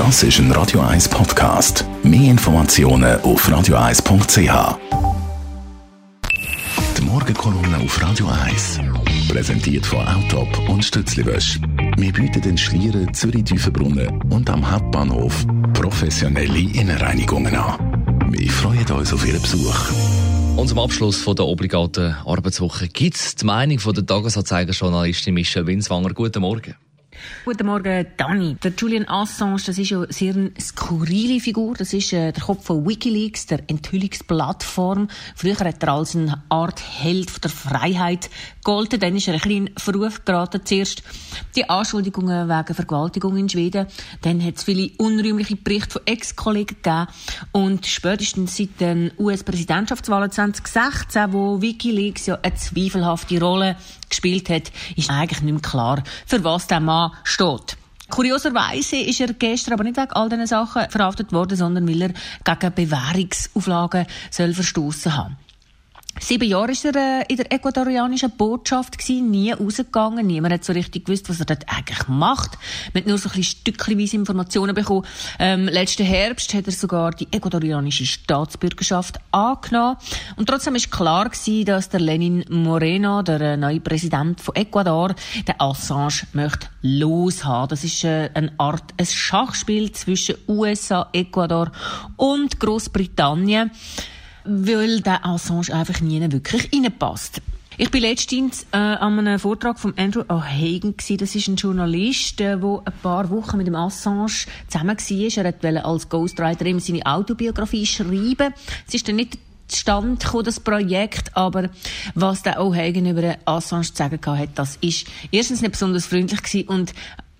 Das ist ein Radio 1 Podcast. Mehr Informationen auf radio1.ch. Die Morgenkolumne auf Radio 1 präsentiert von Autop und Stützliwösch. Wir bieten den Schlieren, Zürich-Tüfenbrunnen und am Hauptbahnhof professionelle Innenreinigungen an. Wir freuen uns auf Ihren Besuch. Und zum Abschluss von der obligaten Arbeitswoche gibt es die Meinung von der Tagesanzeiger-Journalistin Michelle Winswanger. Guten Morgen. Guten Morgen, Dani. Der Julian Assange, das ist ja sehr eine skurrile Figur. Das ist äh, der Kopf von Wikileaks, der Enthüllungsplattform. Früher hat er als eine Art Held der Freiheit gegolten. Dann ist er ein bisschen Verruf geraten. Zuerst die Anschuldigungen wegen Vergewaltigung in Schweden. Dann hat es viele unrühmliche Berichte von Ex-Kollegen gegeben. Und spätestens seit den US-Präsidentschaftswahlen 2016, wo Wikileaks ja eine zweifelhafte Rolle gespielt hat, ist eigentlich nicht mehr klar, für was der Mann steht. Kurioserweise ist er gestern aber nicht wegen all diesen Sachen verhaftet worden, sondern weil er gegen Bewährungsauflagen soll verstoßen haben. Sieben Jahre ist er äh, in der ecuadorianischen Botschaft nie rausgegangen. Niemand hat so richtig gewusst, was er dort eigentlich macht. Man hat nur so ein stückchenweise Informationen bekommen. Ähm, letzten Herbst hat er sogar die ecuadorianische Staatsbürgerschaft angenommen. Und trotzdem ist klar gewesen, dass der Lenin Moreno, der äh, neue Präsident von Ecuador, der Assange möchte loshaben. Das ist äh, eine Art ein Schachspiel zwischen USA, Ecuador und Großbritannien weil der Assange einfach nie wirklich reinpasst. Ich bin letztens äh, an einem Vortrag von Andrew O'Hagan gewesen. Das ist ein Journalist, der äh, ein paar Wochen mit dem Assange zusammen war. Er wollte als Ghostwriter ihm seine Autobiografie schreiben. Es ist dann nicht Stand gekommen, das Projekt, aber was der O'Hagan über Assange zu sagen hat, das ist erstens nicht besonders freundlich gewesen und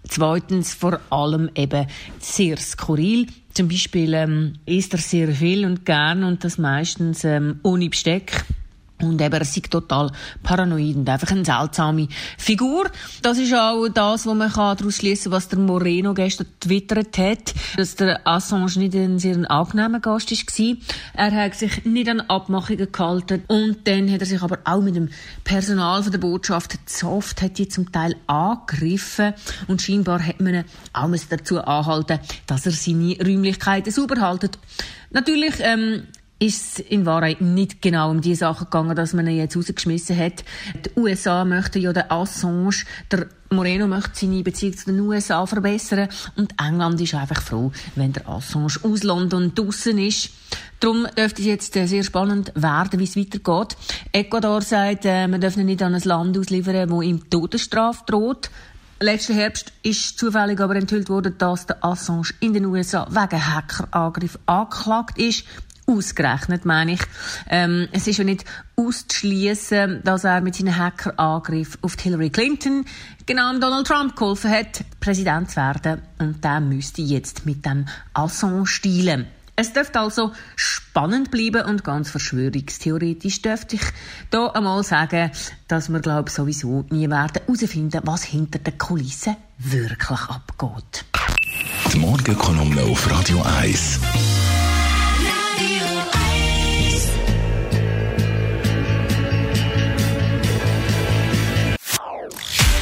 zweitens vor allem eben sehr skurril. Zum Beispiel ähm, isst er sehr viel und gern und das meistens ähm, ohne Besteck. Und eben, er sei total paranoid und einfach eine seltsame Figur. Das ist auch das, was man daraus schließen was der Moreno gestern twittert hat, dass der Assange nicht ein sehr angenehmer Gast war. Er hat sich nicht an Abmachungen gehalten und dann hat er sich aber auch mit dem Personal von der Botschaft Zoft hat die zum Teil angegriffen und scheinbar hat man ihn auch dazu anhalten, dass er seine Räumlichkeiten sauber haltet. Natürlich ähm, ist in Wahrheit nicht genau um die Sache gegangen, dass man ihn jetzt rausgeschmissen hat. Die USA möchten ja den Assange, der Moreno möchte seine Beziehung zu den USA verbessern und England ist einfach froh, wenn der Assange aus London draussen ist. Darum dürfte es jetzt äh, sehr spannend werden, wie es weitergeht. Ecuador sagt, äh, man dürfe ihn nicht an ein Land ausliefern, wo ihm Todesstrafe droht. Letzten Herbst ist zufällig aber enthüllt worden, dass der Assange in den USA wegen Hackerangriff angeklagt ist. Ausgerechnet, meine ich. Ähm, es ist ja nicht auszuschließen, dass er mit seinem Hackerangriff auf Hillary Clinton genau Donald Trump geholfen hat, Präsident zu werden. Und der müsste jetzt mit dem Assange stielen. Es dürfte also spannend bleiben und ganz verschwörungstheoretisch dürfte ich da einmal sagen, dass wir, glaube sowieso nie werden herausfinden, was hinter den Kulissen wirklich abgeht. Die Morgenkolumne auf Radio 1.